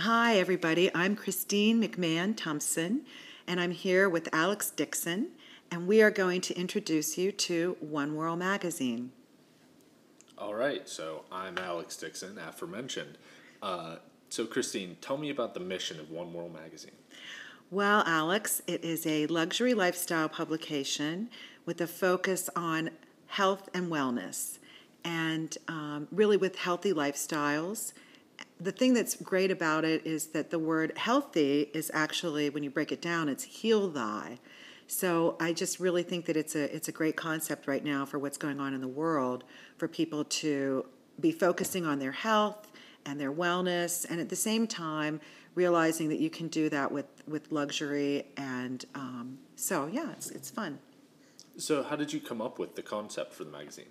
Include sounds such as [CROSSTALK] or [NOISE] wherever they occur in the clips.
Hi, everybody. I'm Christine McMahon Thompson, and I'm here with Alex Dixon, and we are going to introduce you to One Whirl Magazine. All right, so I'm Alex Dixon, aforementioned. Uh, so, Christine, tell me about the mission of One Whirl Magazine. Well, Alex, it is a luxury lifestyle publication with a focus on health and wellness, and um, really with healthy lifestyles the thing that's great about it is that the word healthy is actually when you break it down it's heal thy. So i just really think that it's a it's a great concept right now for what's going on in the world for people to be focusing on their health and their wellness and at the same time realizing that you can do that with with luxury and um, so yeah it's, it's fun. So how did you come up with the concept for the magazine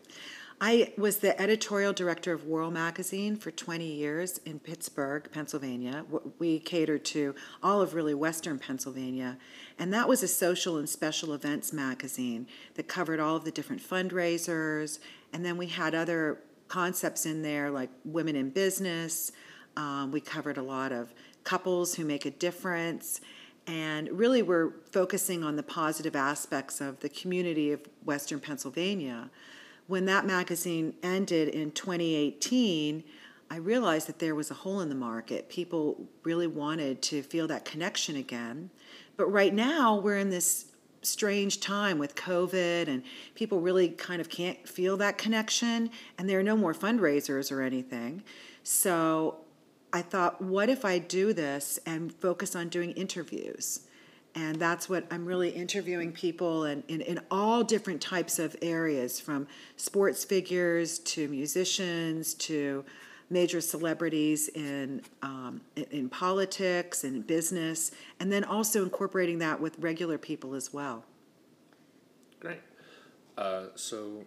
I was the editorial director of Whirl Magazine for 20 years in Pittsburgh, Pennsylvania. We catered to all of really Western Pennsylvania. And that was a social and special events magazine that covered all of the different fundraisers. And then we had other concepts in there like women in business. Um, we covered a lot of couples who make a difference. And really, we're focusing on the positive aspects of the community of Western Pennsylvania when that magazine ended in 2018, I realized that there was a hole in the market. People really wanted to feel that connection again. But right now, we're in this strange time with COVID, and people really kind of can't feel that connection, and there are no more fundraisers or anything. So I thought, what if I do this and focus on doing interviews? And that's what I'm really interviewing people in, in, in, all different types of areas from sports figures to musicians to major celebrities in, um, in, in politics and in business, and then also incorporating that with regular people as well. Great. Uh, so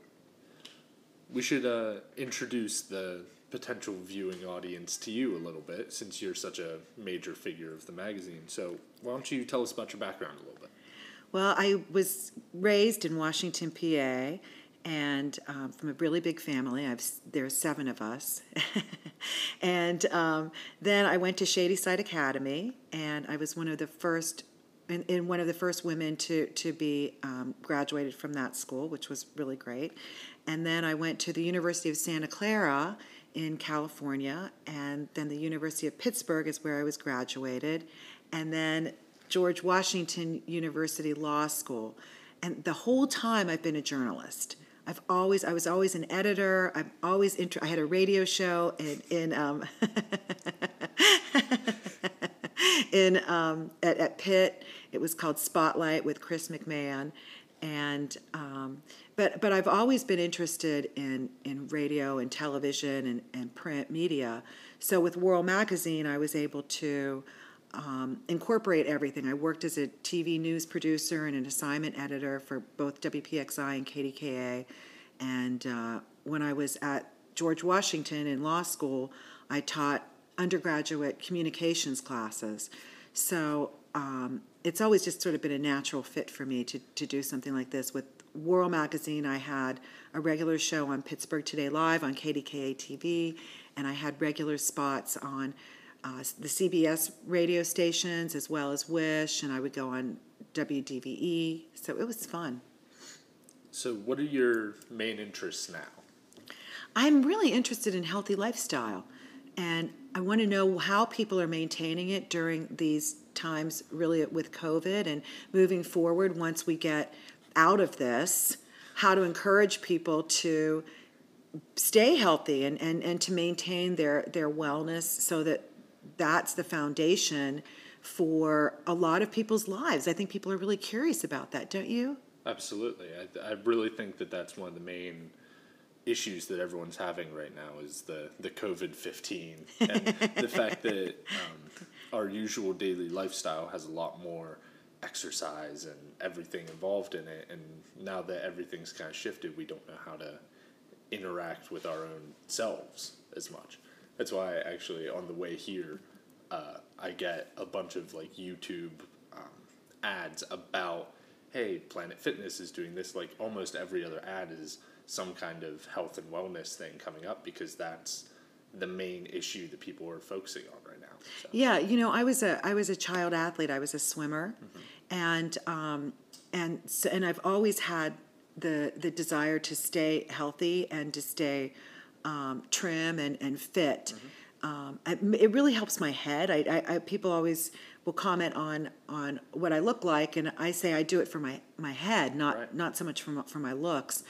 we should uh, introduce the potential viewing audience to you a little bit since you're such a major figure of the magazine. So, why don't you tell us about your background a little bit? Well, I was raised in Washington, PA, and um, from a really big family. I've there are seven of us, [LAUGHS] and um, then I went to Shadyside Academy, and I was one of the first. In, in one of the first women to to be um, graduated from that school, which was really great, and then I went to the University of Santa Clara in California, and then the University of Pittsburgh is where I was graduated, and then George Washington University Law School. And the whole time I've been a journalist. I've always I was always an editor. I'm always inter- I had a radio show in in um, [LAUGHS] in um, at, at Pitt. It was called Spotlight with Chris McMahon, and um, but but I've always been interested in in radio and television and, and print media. So with Whirl Magazine, I was able to um, incorporate everything. I worked as a TV news producer and an assignment editor for both WPXI and KDKA. And uh, when I was at George Washington in law school, I taught undergraduate communications classes. So um, it's always just sort of been a natural fit for me to, to do something like this. With Whirl Magazine, I had a regular show on Pittsburgh Today Live on KDKA TV, and I had regular spots on uh, the CBS radio stations as well as Wish, and I would go on WDVE. So it was fun. So, what are your main interests now? I'm really interested in healthy lifestyle, and I want to know how people are maintaining it during these times, really with COVID and moving forward once we get out of this, how to encourage people to stay healthy and, and, and to maintain their, their wellness so that that's the foundation for a lot of people's lives. I think people are really curious about that, don't you? Absolutely. I, I really think that that's one of the main issues that everyone's having right now is the, the COVID 15 and the fact that um, [LAUGHS] our usual daily lifestyle has a lot more exercise and everything involved in it. And now that everything's kind of shifted, we don't know how to interact with our own selves as much. That's why actually on the way here, uh, I get a bunch of like YouTube um, ads about, hey, Planet Fitness is doing this. Like almost every other ad is some kind of health and wellness thing coming up because that's the main issue that people are focusing on. So. Yeah, you know, I was a I was a child athlete. I was a swimmer, Mm-hmm. and um, and so, and I've always had the the desire to stay healthy and to stay um, trim and and fit. Mm-hmm. Um, it, it really helps my head. I, I, I people always will comment on on what I look like, and I say I do it for my my head, not Right. not so much for my, for my looks.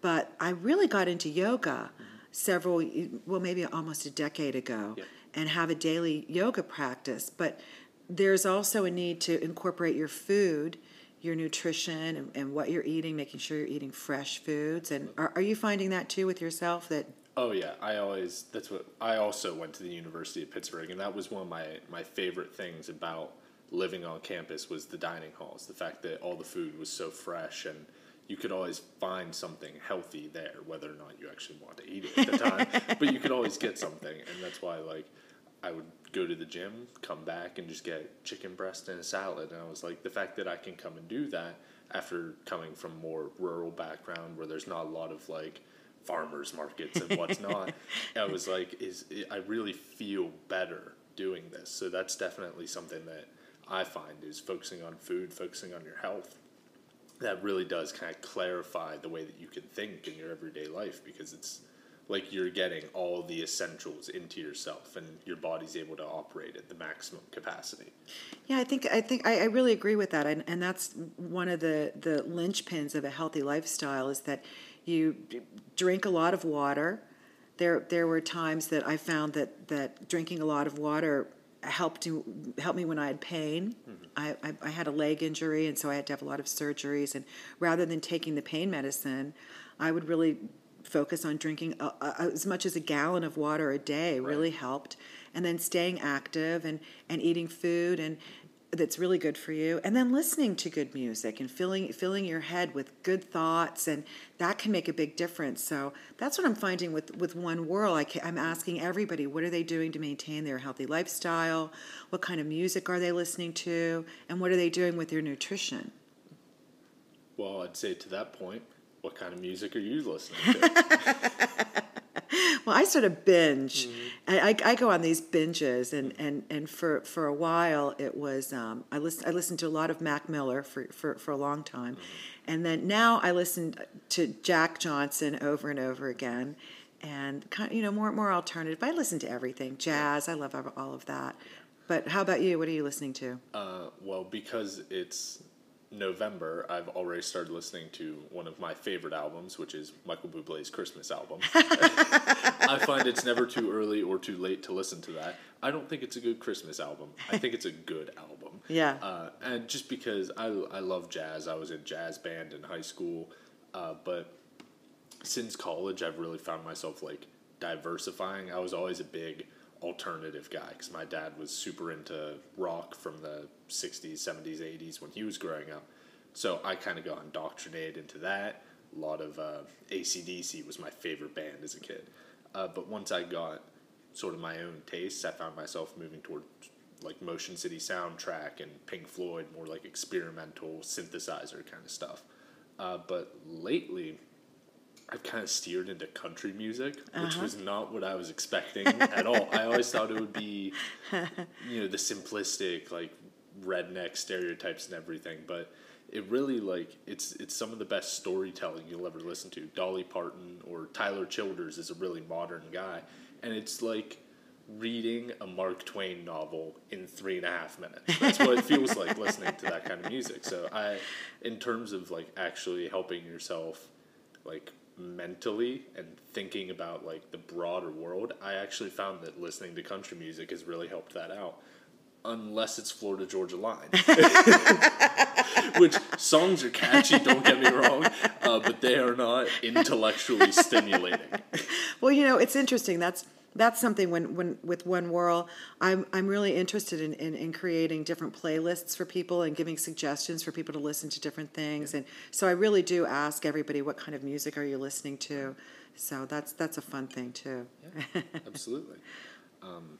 But I really got into yoga several, well, maybe almost a decade ago. And have a daily yoga practice. But there's also a need to incorporate your food, your nutrition, and, and what you're eating, making sure you're eating fresh foods. And are, are you finding that too with yourself? That Oh yeah, I always that's what I also went to the University of Pittsburgh and that was one of my my favorite things about living on campus was the dining halls, the fact that all the food was so fresh and you could always find something healthy there whether or not you actually wanted to eat it at the time, [LAUGHS] but you could always get something and that's why like I would go to the gym, come back and just get chicken breast and a salad and I was like the fact that I can come and do that after coming from more rural background where there's not a lot of like farmers markets and what's not. [LAUGHS] I was like, is I really feel better doing this. So that's definitely something that I find is focusing on food, focusing on your health. That really does kind of clarify the way that you can think in your everyday life because it's like you're getting all the essentials into yourself and your body's able to operate at the maximum capacity. Yeah, I think I think I, I really agree with that, and and that's one of the the linchpins of a healthy lifestyle is that you drink a lot of water. There there were times that I found that that drinking a lot of water helped to help me when I had pain. Mm-hmm. I, I I had a leg injury, and so I had to have a lot of surgeries. And rather than taking the pain medicine, I would really focus on drinking uh, uh, as much as a gallon of water a day. Really helped, and then staying active and and eating food and that's really good for you. And then listening to good music and filling filling your head with good thoughts and that can make a big difference. So that's what i'm finding with with one whirl. I i'm asking everybody what are they doing to maintain their healthy lifestyle? What kind of music are they listening to? And what are they doing with their nutrition? Well, I'd say to that point, what kind of music are you listening to? [LAUGHS] Well, I sort of binge. I, I, I go on these binges, and, and, and for, for a while it was um, I listen I listened to a lot of Mac Miller for, for, for a long time, and then now I listen to Jack Johnson over and over again, and kind you know more more alternative. I listen to everything, jazz. I love all of that. But how about you? What are you listening to? Uh, well, because it's November, I've already started listening to one of my favorite albums, which is Michael Bublé's Christmas album. [LAUGHS] I find it's never too early or too late to listen to that. I don't think it's a good Christmas album. I think it's a good album. [LAUGHS] Yeah. Uh, and just because I, I love jazz, I was in jazz band in high school, uh, but since college, I've really found myself like diversifying. I was always a big alternative guy because my dad was super into rock from the 60s, 70s, 80s when he was growing up. So I kind of got indoctrinated into that. A lot of uh, ACDC was my favorite band as a kid. Uh, but once I got sort of my own tastes, I found myself moving toward like Motion City soundtrack and Pink Floyd, more like experimental synthesizer kind of stuff. Uh, but lately, I've kind of steered into country music, which uh-huh. was not what I was expecting at all. I always thought it would be, [LAUGHS] you know, the simplistic like redneck stereotypes and everything, but it really like it's it's some of the best storytelling you'll ever listen to. Dolly Parton or Tyler Childers is a really modern guy, and it's like reading a Mark Twain novel in three and a half minutes. That's what it [LAUGHS] feels like listening to that kind of music. So I, in terms of like actually helping yourself, like mentally and thinking about like the broader world, I actually found that listening to country music has really helped that out. Unless it's Florida Georgia Line, [LAUGHS] which songs are catchy. Don't get me wrong, uh, but they are not intellectually stimulating. [LAUGHS] Well, you know, it's interesting. That's that's something when, when with One Whirl, I'm I'm really interested in, in, in creating different playlists for people and giving suggestions for people to listen to different things. And so I really do ask everybody what kind of music are you listening to. So that's that's a fun thing too. Yeah, [LAUGHS] Absolutely. Um,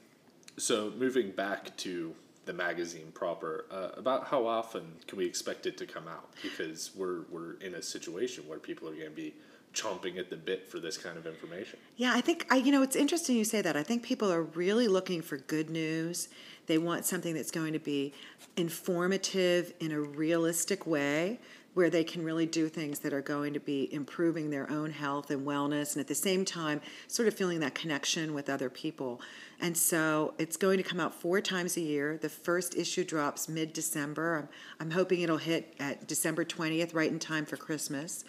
so moving back to the magazine proper, uh, about how often can we expect it to come out? Because we're we're in a situation where people are going to be chomping at the bit for this kind of information. Yeah, I think I you know it's interesting you say that. I think people are really looking for good news. They want something that's going to be informative in a realistic way where they can really do things that are going to be improving their own health and wellness and at the same time sort of feeling that connection with other people. And so it's going to come out four times a year. The first issue drops mid December. I'm, I'm hoping it'll hit at December 20th, right in time for Christmas.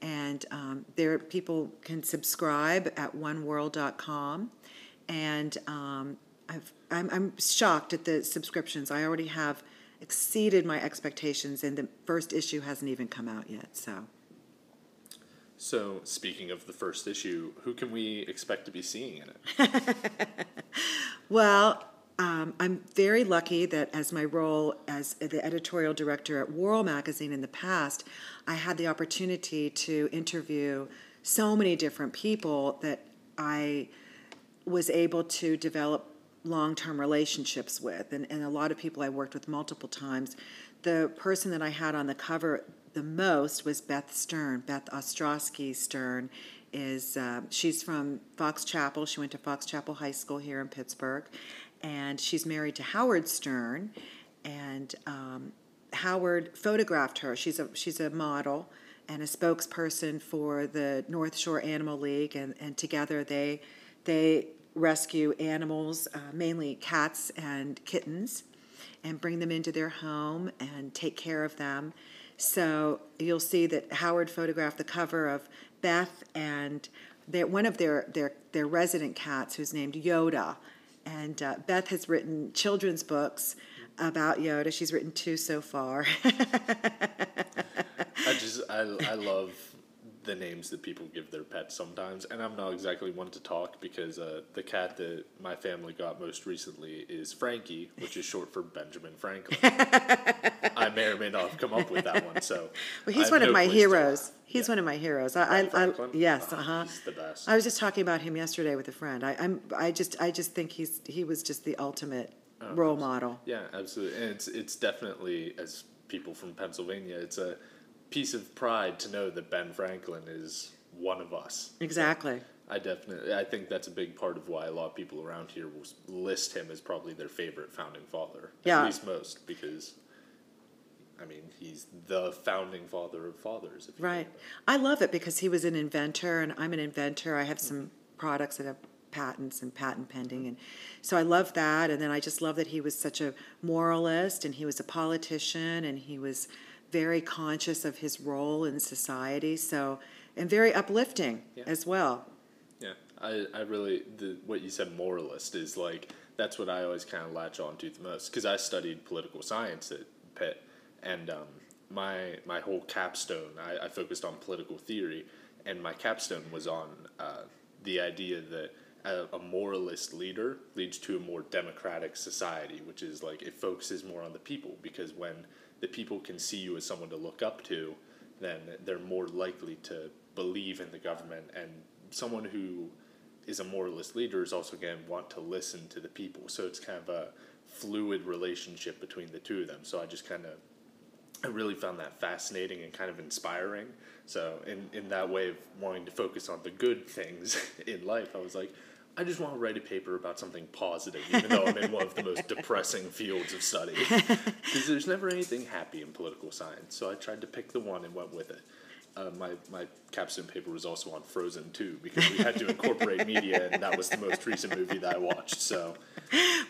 And um, there, people can subscribe at onewhirl.com. And um, I've, I'm, I'm shocked at the subscriptions. I already have exceeded my expectations, and the first issue hasn't even come out yet. So, So, speaking of the first issue, who can we expect to be seeing in it? [LAUGHS] well, um, I'm very lucky that as my role as the editorial director at Whirl Magazine in the past, I had the opportunity to interview so many different people that I was able to develop long term relationships with, and, and a lot of people I worked with multiple times. The person that I had on the cover the most was Beth Stern. Beth Ostrowski Stern is uh, she's from Fox Chapel. She went to Fox Chapel High School here in Pittsburgh, and she's married to Howard Stern. And um, Howard photographed her. She's a she's a model and a spokesperson for the North Shore Animal League, and, and together they they rescue animals, uh, mainly cats and kittens, and bring them into their home and take care of them. So you'll see that Howard photographed the cover of Beth and their, one of their, their, their resident cats who's named Yoda. And uh, Beth has written children's books about Yoda. She's written two so far. [LAUGHS] I just I, I love the names that people give their pets sometimes, and I'm not exactly one to talk because uh, the cat that my family got most recently is Frankie, which is short for Benjamin Franklin. [LAUGHS] I may or may not have come up with that one, so well, he's one of my heroes. He's yeah. one of my heroes. I, I, I yes, oh, uh huh. He's the best. I was just talking about him yesterday with a friend. I, I'm, I just, I just think he's, he was just the ultimate oh, role model. Yeah, absolutely, and it's, it's definitely as people from Pennsylvania, it's a piece of pride to know that Ben Franklin is one of us. Exactly. I definitely, I think that's a big part of why a lot of people around here will list him as probably their favorite founding father. Yeah. At least most, because, I mean, he's the founding father of fathers. right. I love it because he was an inventor, and I'm an inventor. I have some products that have patents and patent pending and so I love that and then I just love that he was such a moralist and he was a politician and he was very conscious of his role in society. So, and very uplifting yeah. as well. Yeah, I, I really the what you said moralist is like that's what I always kind of latch on to the most because I studied political science at Pitt, and um, my my whole capstone I, I, focused on political theory, and my capstone was on uh, the idea that a, a, moralist leader leads to a more democratic society, which is like it focuses more on the people because when the people can see you as someone to look up to, then they're more likely to believe in the government. And someone who is a moralist leader is also going to want to listen to the people. So it's kind of a fluid relationship between the two of them. So I just kind of I really found that fascinating and kind of inspiring. So in in that way of wanting to focus on the good things [LAUGHS] in life, I was like, I just want to write a paper about something positive, even though I'm in one of the most depressing fields of study. [LAUGHS] Because there's never anything happy in political science. So I tried to pick the one and went with it. Uh, my, my capstone paper was also on Frozen 2 because we had to incorporate media, and that was the most recent movie that I watched. So,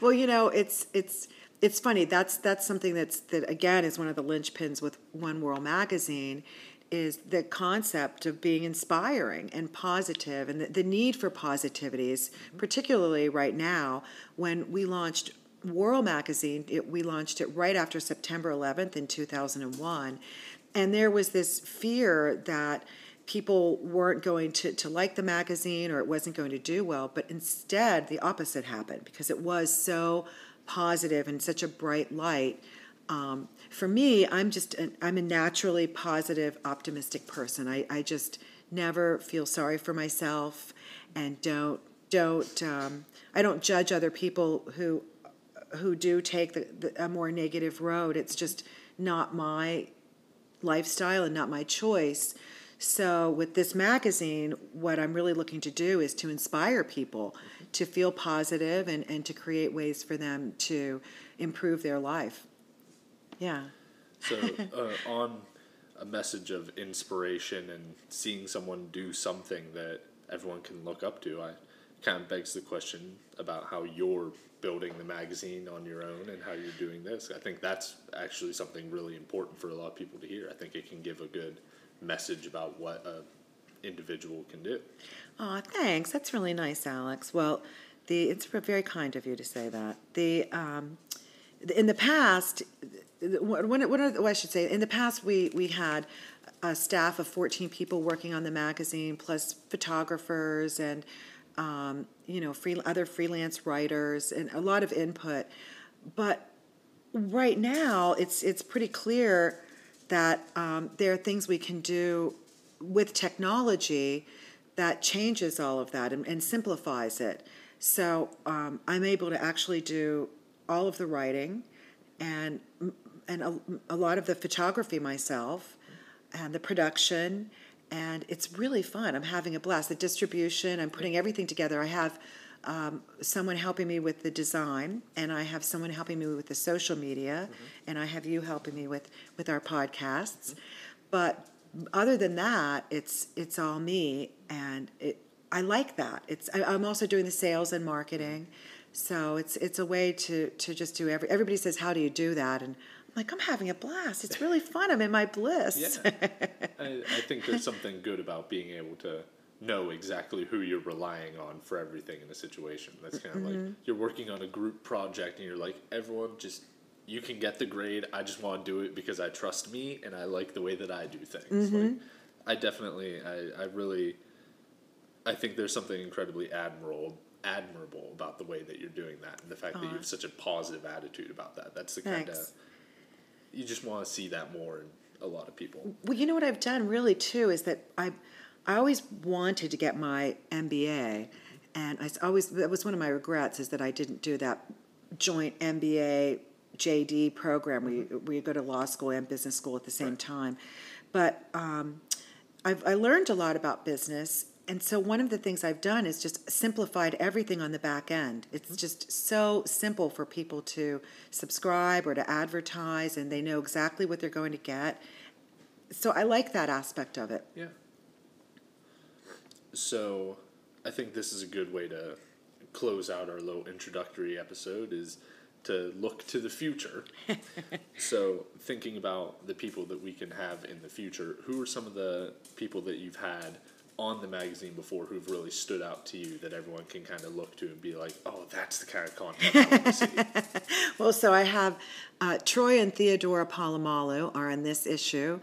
well, you know, it's it's it's funny. That's that's something that's that again is one of the linchpins with One Whirl magazine is the concept of being inspiring and positive and the, the need for positivity is particularly right now when we launched Whirl Magazine, it, we launched it right after September 11th in 2001. And there was this fear that people weren't going to, to like the magazine or it wasn't going to do well, but instead the opposite happened because it was so positive and such a bright light um, for me, I'm just a, I'm a naturally positive, optimistic person. I, I just never feel sorry for myself, and don't don't um, I don't judge other people who who do take the, the, a more negative road. It's just not my lifestyle and not my choice. So with this magazine, what I'm really looking to do is to inspire people to feel positive and, and to create ways for them to improve their life. Yeah. So, [LAUGHS] uh, on a message of inspiration and seeing someone do something that everyone can look up to, I kind of begs the question about how you're building the magazine on your own and how you're doing this. I think that's actually something really important for a lot of people to hear. I think it can give a good message about what a individual can do. Oh, thanks. That's really nice, Alex. Well, the it's very kind of you to say that. The um, in the past, when, when, well, I should say, in the past we we had a staff of 14 people working on the magazine, plus photographers and um, you know free other freelance writers and a lot of input. But right now, it's it's pretty clear that um, there are things we can do with technology that changes all of that and, and simplifies it. So um, I'm able to actually do all of the writing and and a, a, lot of the photography myself and the production and it's really fun. I'm having a blast. The distribution, I'm putting everything together. I have um, someone helping me with the design, and I have someone helping me with the social media, mm-hmm. and I have you helping me with with our podcasts. Mm-hmm. But other than that, it's it's all me, and it. I like that. It's. I, I'm also doing the sales and marketing, so it's it's a way to to just do every. Everybody says, "How do you do that?" And like, I'm having a blast. It's really fun. I'm in my bliss. Yeah. [LAUGHS] I, I think there's something good about being able to know exactly who you're relying on for everything in a situation. That's kind of mm-hmm. like you're working on a group project and you're like, everyone just you can get the grade. I just want to do it because I trust me and I like the way that I do things. Mm-hmm. Like, I definitely, I, I really, I think there's something incredibly admirable, admirable about the way that you're doing that, and the fact Aww. that you have such a positive attitude about that. That's the kind of you just want to see that more in a lot of people. Well, you know what I've done really too is that I, I always wanted to get my MBA, and I always that was one of my regrets is that I didn't do that joint MBA JD program where you, where you go to law school and business school at the same right. time. But um, I've, I learned a lot about business. And so one of the things I've done is just simplified everything on the back end. It's mm-hmm. just so simple for people to subscribe or to advertise, and they know exactly what they're going to get. So I like that aspect of it. Yeah. So I think this is a good way to close out our little introductory episode is to look to the future. [LAUGHS] so, thinking about the people that we can have in the future, who are some of the people that you've had on the magazine before who've really stood out to you that everyone can kind of look to and be like, oh, that's the kind of content I want to see? [LAUGHS] well, so I have uh, Troy and Theodora Polamalu are in this issue.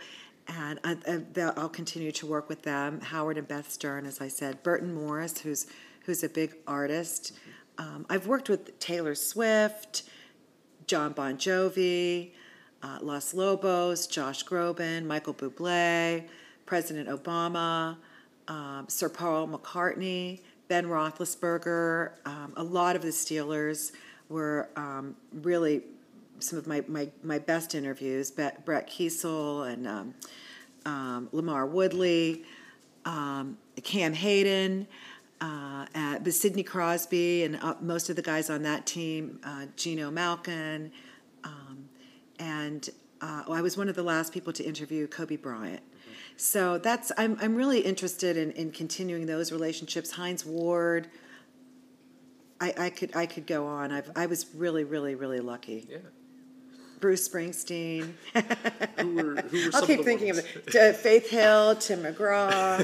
And I, will continue to work with them. Howard and Beth Stern, as I said. Burton Morris, who's who's a big artist. Um, I've worked with Taylor Swift, John Bon Jovi, uh, Los Lobos, Josh Groban, Michael Bublé, President Obama, um, Sir Paul McCartney, Ben Roethlisberger. Um, a lot of the Steelers were um, really some of my, my, my best interviews. Brett Keisel and um, um, LaMarr Woodley, um, Cam Heyward uh, Sidney Crosby and uh, most of the guys on that team, uh, Geno Malkin, um, and uh, I was one of the last people to interview Kobe Bryant. So that's I'm I'm really interested in, in continuing those relationships. Hines Ward. I, I could I could go on. I've I was really really really lucky. Yeah. Bruce Springsteen. who were, who were [LAUGHS] I'll keep of thinking ones? of it. Faith Hill, Tim McGraw.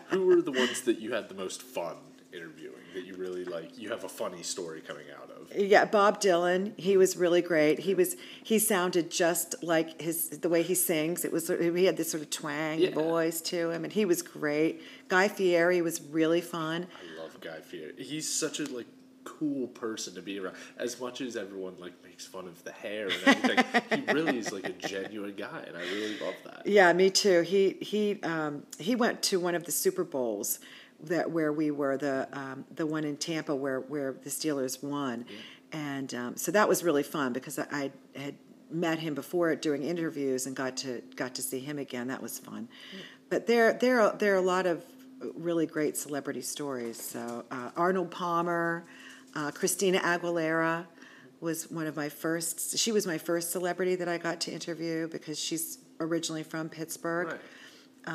[LAUGHS] who were the ones that you had the most fun interviewing? That you really like? You have a funny story coming out of. Yeah, Bob Dylan. He was really great. He was. He sounded just like his the way he sings. It was. He had this sort of twang yeah. voice to him, and he was great. Guy Fieri was really fun. I love Guy Fieri. He's such a like cool person to be around. As much as everyone like makes fun of the hair and everything, he really is like a genuine guy, and I really love that. Yeah, me too. He he um, he went to one of the Super Bowls that where we were the um, the one in Tampa where where the Steelers won, yeah. and um, so that was really fun because I, I had met him before doing interviews and got to got to see him again. That was fun. But there there are, there are a lot of really great celebrity stories. So uh, Arnold Palmer, uh, Christina Aguilera was one of my first. She was my first celebrity that I got to interview because she's originally from Pittsburgh. Right.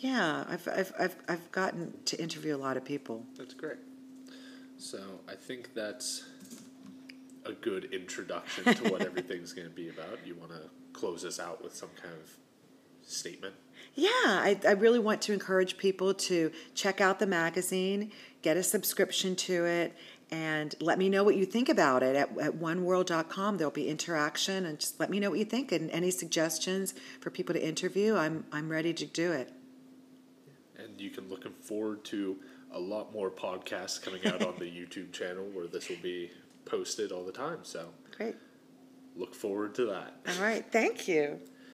Yeah, I've, I've, I've, I've gotten to interview a lot of people. That's great. So I think that's a good introduction to what [LAUGHS] everything's going to be about. You want to close us out with some kind of statement? Yeah, I, I really want to encourage people to check out the magazine, get a subscription to it, and let me know what you think about it at, at onewhirl.com. There'll be interaction, and just let me know what you think and any suggestions for people to interview. I'm, I'm ready to do it. And you can looking forward to a lot more podcasts coming out on the [LAUGHS] YouTube channel where this will be posted all the time. So Great. look forward to that. All right. Thank you.